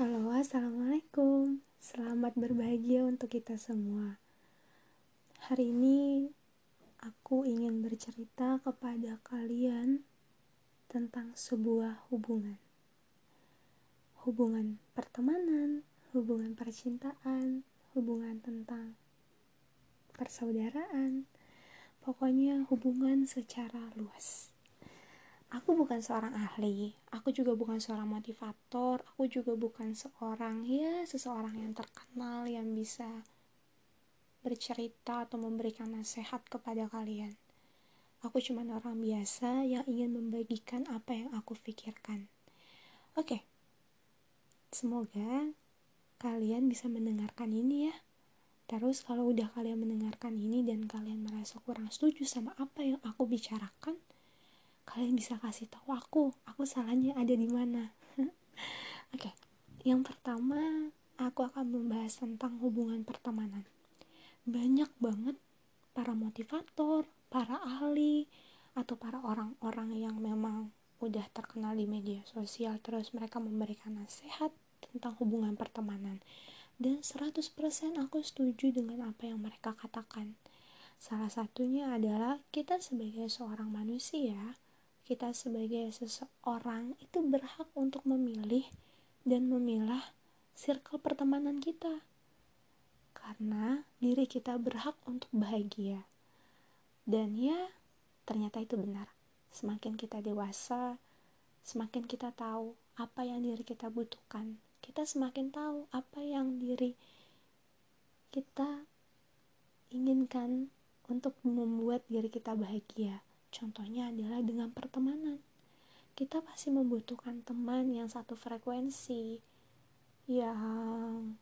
Halo, assalamualaikum. Selamat berbahagia untuk kita semua. Hari ini aku ingin bercerita kepada kalian tentang sebuah hubungan. Hubungan pertemanan, hubungan percintaan, hubungan tentang persaudaraan, pokoknya hubungan secara luas aku bukan seorang ahli, aku juga bukan seorang motivator, aku juga bukan seorang ya seseorang yang terkenal yang bisa bercerita atau memberikan nasihat kepada kalian. Aku cuma orang biasa yang ingin membagikan apa yang aku pikirkan. Oke, semoga kalian bisa mendengarkan ini ya. Terus kalau udah kalian mendengarkan ini dan kalian merasa kurang setuju sama apa yang aku bicarakan, kalian bisa kasih tahu aku aku salahnya ada di mana. Oke okay. yang pertama aku akan membahas tentang hubungan pertemanan. Banyak banget para motivator para ahli atau para orang-orang yang memang udah terkenal di media sosial terus mereka memberikan nasihat tentang hubungan pertemanan. Dan 100% aku setuju dengan apa yang mereka katakan. Salah satunya adalah kita sebagai seorang manusia kita sebagai seseorang itu berhak untuk memilih dan memilah circle pertemanan kita. Karena diri kita berhak untuk bahagia. Dan ya ternyata itu benar. Semakin kita dewasa semakin kita tahu apa yang diri kita butuhkan kita semakin tahu apa yang diri kita inginkan untuk membuat diri kita bahagia Contohnya adalah dengan pertemanan. Kita pasti membutuhkan teman yang satu frekuensi, yang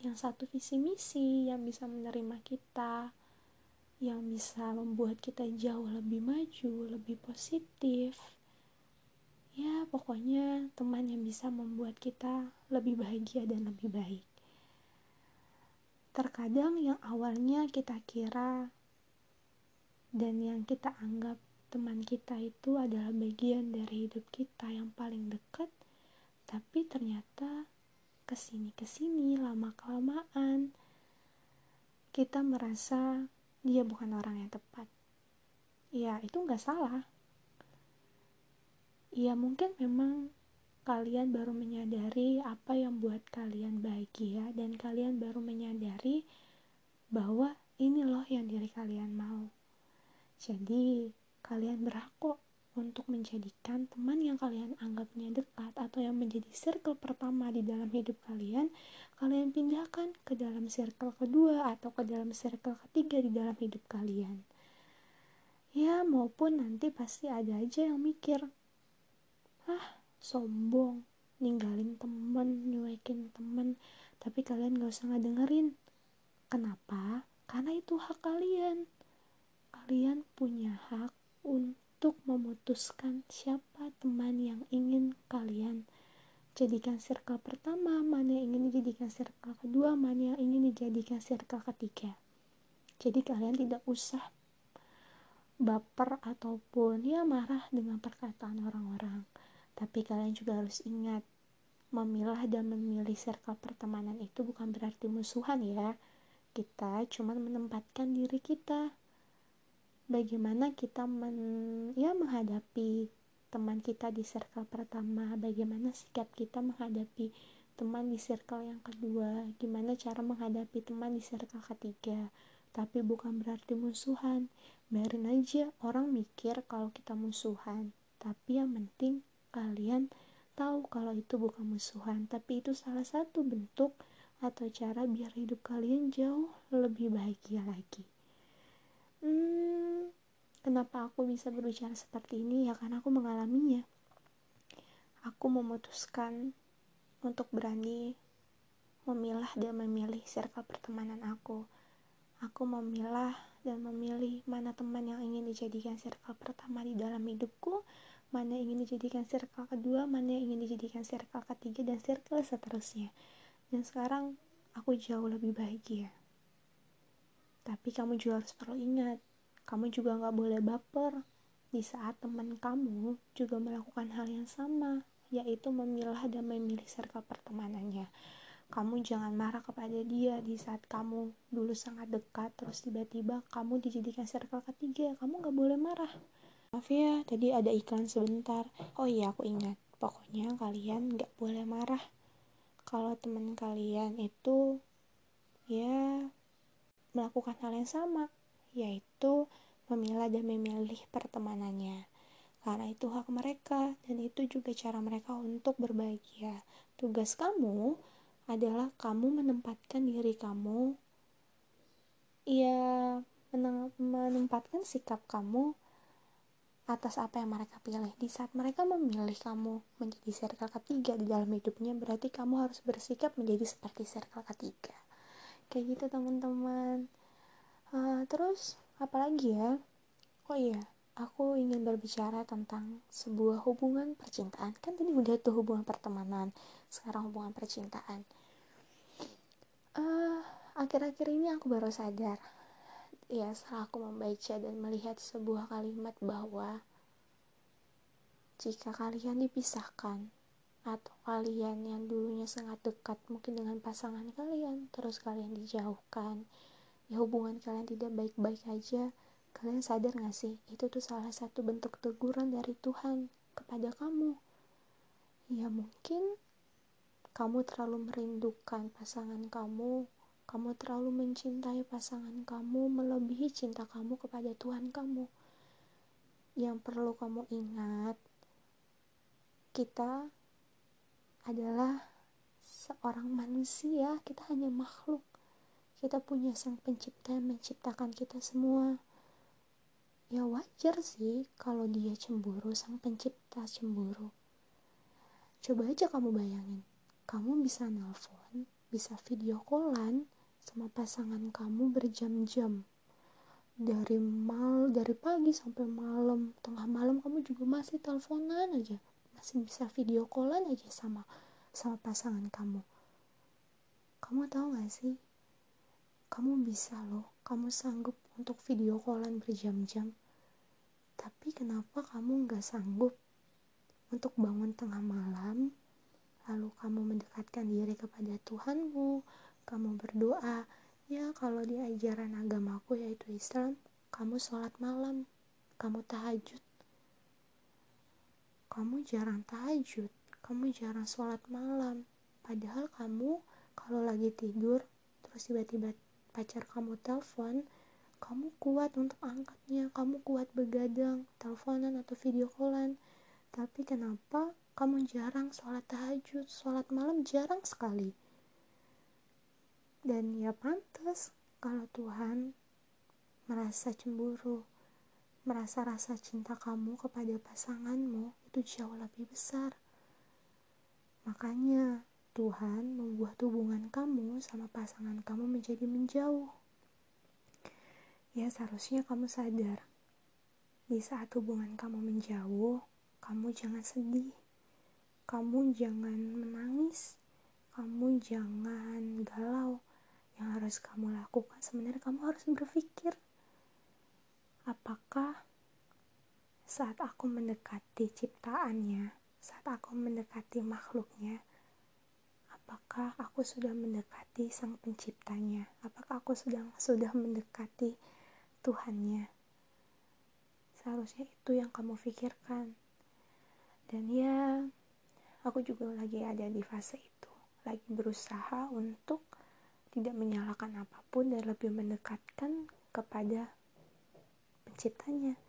yang satu visi misi, yang bisa menerima kita, yang bisa membuat kita jauh lebih maju, lebih positif. Ya, pokoknya teman yang bisa membuat kita lebih bahagia dan lebih baik. Terkadang yang awalnya kita kira dan yang kita anggap teman kita itu adalah bagian dari hidup kita yang paling dekat tapi ternyata ke sini ke sini lama kelamaan kita merasa dia bukan orang yang tepat. Ya itu nggak salah. Ya mungkin memang kalian baru menyadari apa yang buat kalian bahagia dan kalian baru menyadari bahwa ini loh yang diri kalian mau jadi, kalian berhak kok untuk menjadikan teman yang kalian anggapnya dekat atau yang menjadi circle pertama di dalam hidup kalian, kalian pindahkan ke dalam circle kedua atau ke dalam circle ketiga di dalam hidup kalian. Ya, maupun nanti pasti ada aja yang mikir, ah, sombong, ninggalin temen, nyuekin temen, tapi kalian gak usah ngedengerin. Kenapa? Karena itu hak kalian kalian punya hak untuk memutuskan siapa teman yang ingin kalian jadikan circle pertama, mana yang ingin dijadikan circle kedua, mana yang ingin dijadikan circle ketiga. Jadi kalian tidak usah baper ataupun ya marah dengan perkataan orang-orang. Tapi kalian juga harus ingat memilah dan memilih circle pertemanan itu bukan berarti musuhan ya. Kita cuma menempatkan diri kita bagaimana kita men, ya menghadapi teman kita di circle pertama, bagaimana sikap kita menghadapi teman di circle yang kedua, gimana cara menghadapi teman di circle ketiga. Tapi bukan berarti musuhan. Biarin aja orang mikir kalau kita musuhan. Tapi yang penting kalian tahu kalau itu bukan musuhan, tapi itu salah satu bentuk atau cara biar hidup kalian jauh lebih bahagia lagi. Hmm, kenapa aku bisa berbicara seperti ini? Ya karena aku mengalaminya. Aku memutuskan untuk berani memilah dan memilih circle pertemanan aku. Aku memilah dan memilih mana teman yang ingin dijadikan circle pertama di dalam hidupku, mana yang ingin dijadikan circle kedua, mana yang ingin dijadikan circle ketiga, dan circle seterusnya. Dan sekarang aku jauh lebih bahagia. Tapi kamu juga harus perlu ingat, kamu juga nggak boleh baper. Di saat teman kamu juga melakukan hal yang sama, yaitu memilah dan memilih circle pertemanannya. Kamu jangan marah kepada dia di saat kamu dulu sangat dekat terus tiba-tiba kamu dijadikan circle ketiga. Kamu gak boleh marah. Maaf ya tadi ada iklan sebentar. Oh iya aku ingat. Pokoknya kalian gak boleh marah. Kalau teman kalian itu ya melakukan hal yang sama yaitu memilah dan memilih pertemanannya. Karena itu hak mereka dan itu juga cara mereka untuk berbahagia. Tugas kamu adalah kamu menempatkan diri kamu ya menempatkan sikap kamu atas apa yang mereka pilih. Di saat mereka memilih kamu menjadi circle ketiga di dalam hidupnya berarti kamu harus bersikap menjadi seperti circle ketiga kayak gitu teman-teman. Uh, terus apalagi ya? Oh iya aku ingin berbicara tentang sebuah hubungan percintaan. Kan tadi udah tuh hubungan pertemanan sekarang hubungan percintaan. Uh, akhir-akhir ini aku baru sadar. Ya setelah aku membaca dan melihat sebuah kalimat bahwa jika kalian dipisahkan atau kalian yang dulunya sangat dekat mungkin dengan pasangan kalian terus kalian dijauhkan ya hubungan kalian tidak baik-baik aja kalian sadar gak sih itu tuh salah satu bentuk teguran dari Tuhan kepada kamu ya mungkin kamu terlalu merindukan pasangan kamu, kamu terlalu mencintai pasangan kamu melebihi cinta kamu kepada Tuhan kamu. Yang perlu kamu ingat, kita adalah seorang manusia, kita hanya makhluk. Kita punya sang pencipta yang menciptakan kita semua. Ya wajar sih kalau dia cemburu, sang pencipta cemburu. Coba aja kamu bayangin, kamu bisa nelpon, bisa video callan sama pasangan kamu berjam-jam. Dari mal, dari pagi sampai malam, tengah malam kamu juga masih teleponan aja, masih bisa video callan aja sama sama pasangan kamu. Kamu tahu gak sih? Kamu bisa loh, kamu sanggup untuk video callan berjam-jam. Tapi kenapa kamu gak sanggup untuk bangun tengah malam lalu kamu mendekatkan diri kepada Tuhanmu, kamu berdoa, ya kalau di ajaran agamaku yaitu Islam, kamu sholat malam, kamu tahajud. Kamu jarang tahajud, kamu jarang sholat malam, padahal kamu kalau lagi tidur, terus tiba-tiba pacar kamu telepon, kamu kuat untuk angkatnya, kamu kuat begadang, teleponan atau video callan. Tapi kenapa kamu jarang sholat tahajud, sholat malam jarang sekali. Dan ya pantas kalau Tuhan merasa cemburu, merasa rasa cinta kamu kepada pasanganmu itu jauh lebih besar. Makanya Tuhan membuat hubungan kamu sama pasangan kamu menjadi menjauh. Ya seharusnya kamu sadar, di saat hubungan kamu menjauh, kamu jangan sedih kamu jangan menangis, kamu jangan galau. Yang harus kamu lakukan sebenarnya kamu harus berpikir, apakah saat aku mendekati ciptaannya, saat aku mendekati makhluknya, apakah aku sudah mendekati sang penciptanya? Apakah aku sedang sudah mendekati Tuhannya? Seharusnya itu yang kamu pikirkan. Dan ya, aku juga lagi ada di fase itu lagi berusaha untuk tidak menyalahkan apa pun dan lebih mendekatkan kepada penciptanya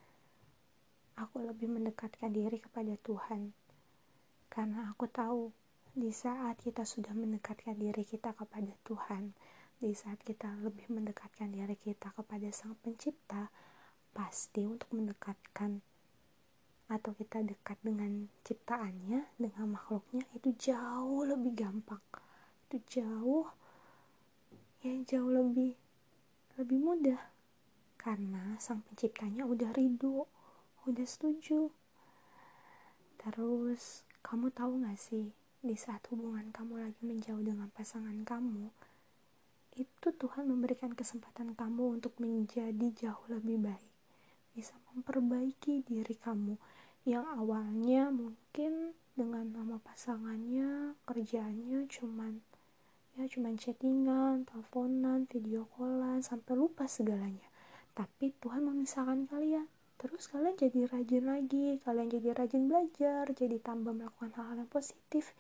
aku lebih mendekatkan diri kepada Tuhan. Karena aku tahu di saat kita sudah mendekatkan diri kita kepada Tuhan di saat kita lebih mendekatkan diri kita kepada Sang Pencipta pasti untuk mendekatkan atau kita dekat dengan ciptaannya, dengan makhluknya itu jauh lebih gampang. Itu jauh ya jauh lebih lebih mudah karena sang penciptanya udah ridho, udah setuju. Terus kamu tahu gak sih di saat hubungan kamu lagi menjauh dengan pasangan kamu, itu Tuhan memberikan kesempatan kamu untuk menjadi jauh lebih baik, bisa memperbaiki diri kamu, yang awalnya mungkin dengan nama pasangannya kerjaannya cuman ya cuman chattingan, teleponan, video callan sampai lupa segalanya tapi Tuhan memisahkan kalian. Terus kalian jadi rajin lagi kalian jadi rajin belajar jadi tambah melakukan hal-hal yang positif.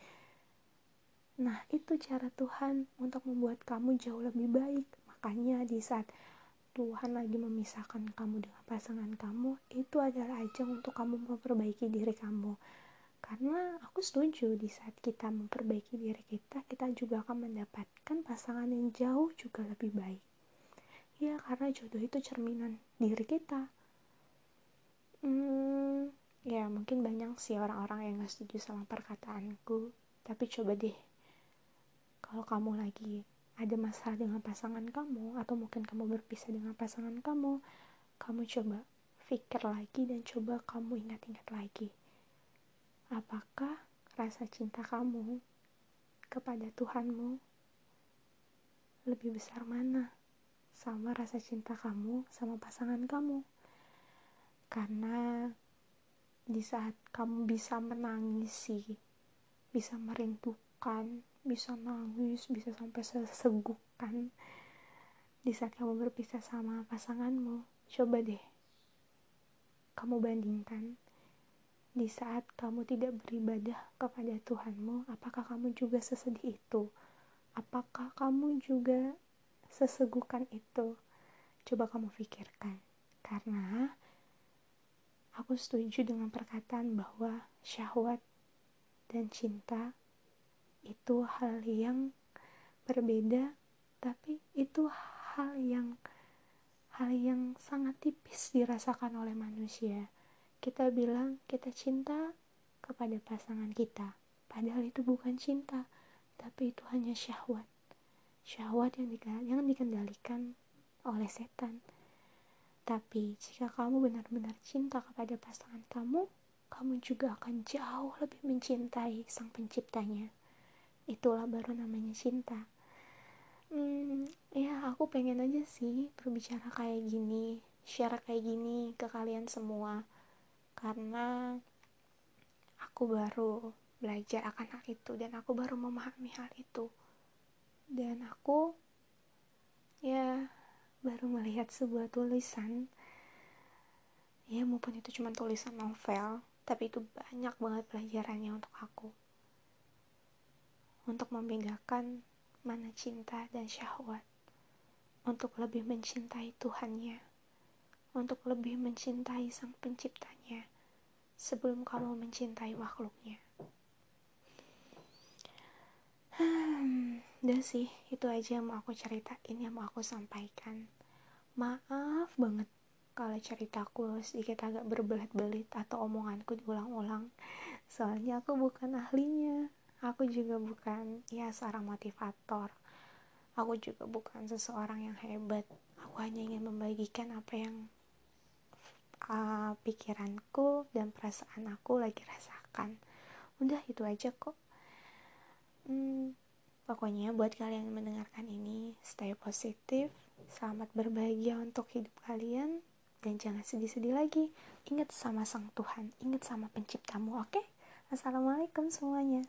Nah itu cara Tuhan untuk membuat kamu jauh lebih baik. Makanya di saat Tuhan lagi memisahkan kamu dengan pasangan kamu itu adalah ajang untuk kamu memperbaiki diri kamu. Karena aku setuju di saat kita memperbaiki diri kita kita juga akan mendapatkan pasangan yang jauh juga lebih baik ya karena jodoh itu cerminan diri kita. Hmm, ya mungkin banyak sih orang-orang yang gak setuju sama perkataanku. Tapi coba deh kalau kamu lagi ada masalah dengan pasangan kamu atau mungkin kamu berpisah dengan pasangan kamu kamu coba pikir lagi dan coba kamu ingat-ingat lagi. Apakah rasa cinta kamu kepada Tuhanmu lebih besar mana sama rasa cinta kamu sama pasangan kamu? Karena di saat kamu bisa menangisi, bisa merindukan, bisa nangis, bisa sampai sesegukan di saat kamu berpisah sama pasanganmu, coba deh kamu bandingkan di saat kamu tidak beribadah kepada Tuhanmu, apakah kamu juga sesedih itu? Apakah kamu juga sesegukan itu? Coba kamu pikirkan, karena aku setuju dengan perkataan bahwa syahwat dan cinta itu hal yang berbeda, tapi itu hal yang hal yang sangat tipis dirasakan oleh manusia kita bilang kita cinta kepada pasangan kita padahal itu bukan cinta tapi itu hanya syahwat syahwat yang, yang dikendalikan oleh setan. Tapi jika kamu benar-benar cinta kepada pasangan kamu kamu juga akan jauh lebih mencintai sang penciptanya. Itulah baru namanya cinta. Hmm, ya aku pengen aja sih berbicara kayak gini share kayak gini ke kalian semua. Karena aku baru belajar akan hal itu dan aku baru memahami hal itu dan aku ya baru melihat sebuah tulisan. Ya maupun itu cuma tulisan novel tapi itu banyak banget pelajarannya untuk aku. Untuk membedakan mana cinta dan syahwat. Untuk lebih mencintai Tuhannya. Untuk lebih mencintai sang penciptanya sebelum kamu mencintai makhluknya. Hmm, dan sih, itu aja yang mau aku ceritain, yang mau aku sampaikan. Maaf banget kalau ceritaku sedikit agak berbelit-belit atau omonganku diulang-ulang. Soalnya aku bukan ahlinya. Aku juga bukan ya seorang motivator. Aku juga bukan seseorang yang hebat. Aku hanya ingin membagikan apa yang uh, pikiranku dan perasaan aku lagi rasakan udah itu aja kok hmm, pokoknya buat kalian yang mendengarkan ini stay positif selamat berbahagia untuk hidup kalian dan jangan sedih-sedih lagi ingat sama sang Tuhan ingat sama penciptamu oke okay? assalamualaikum semuanya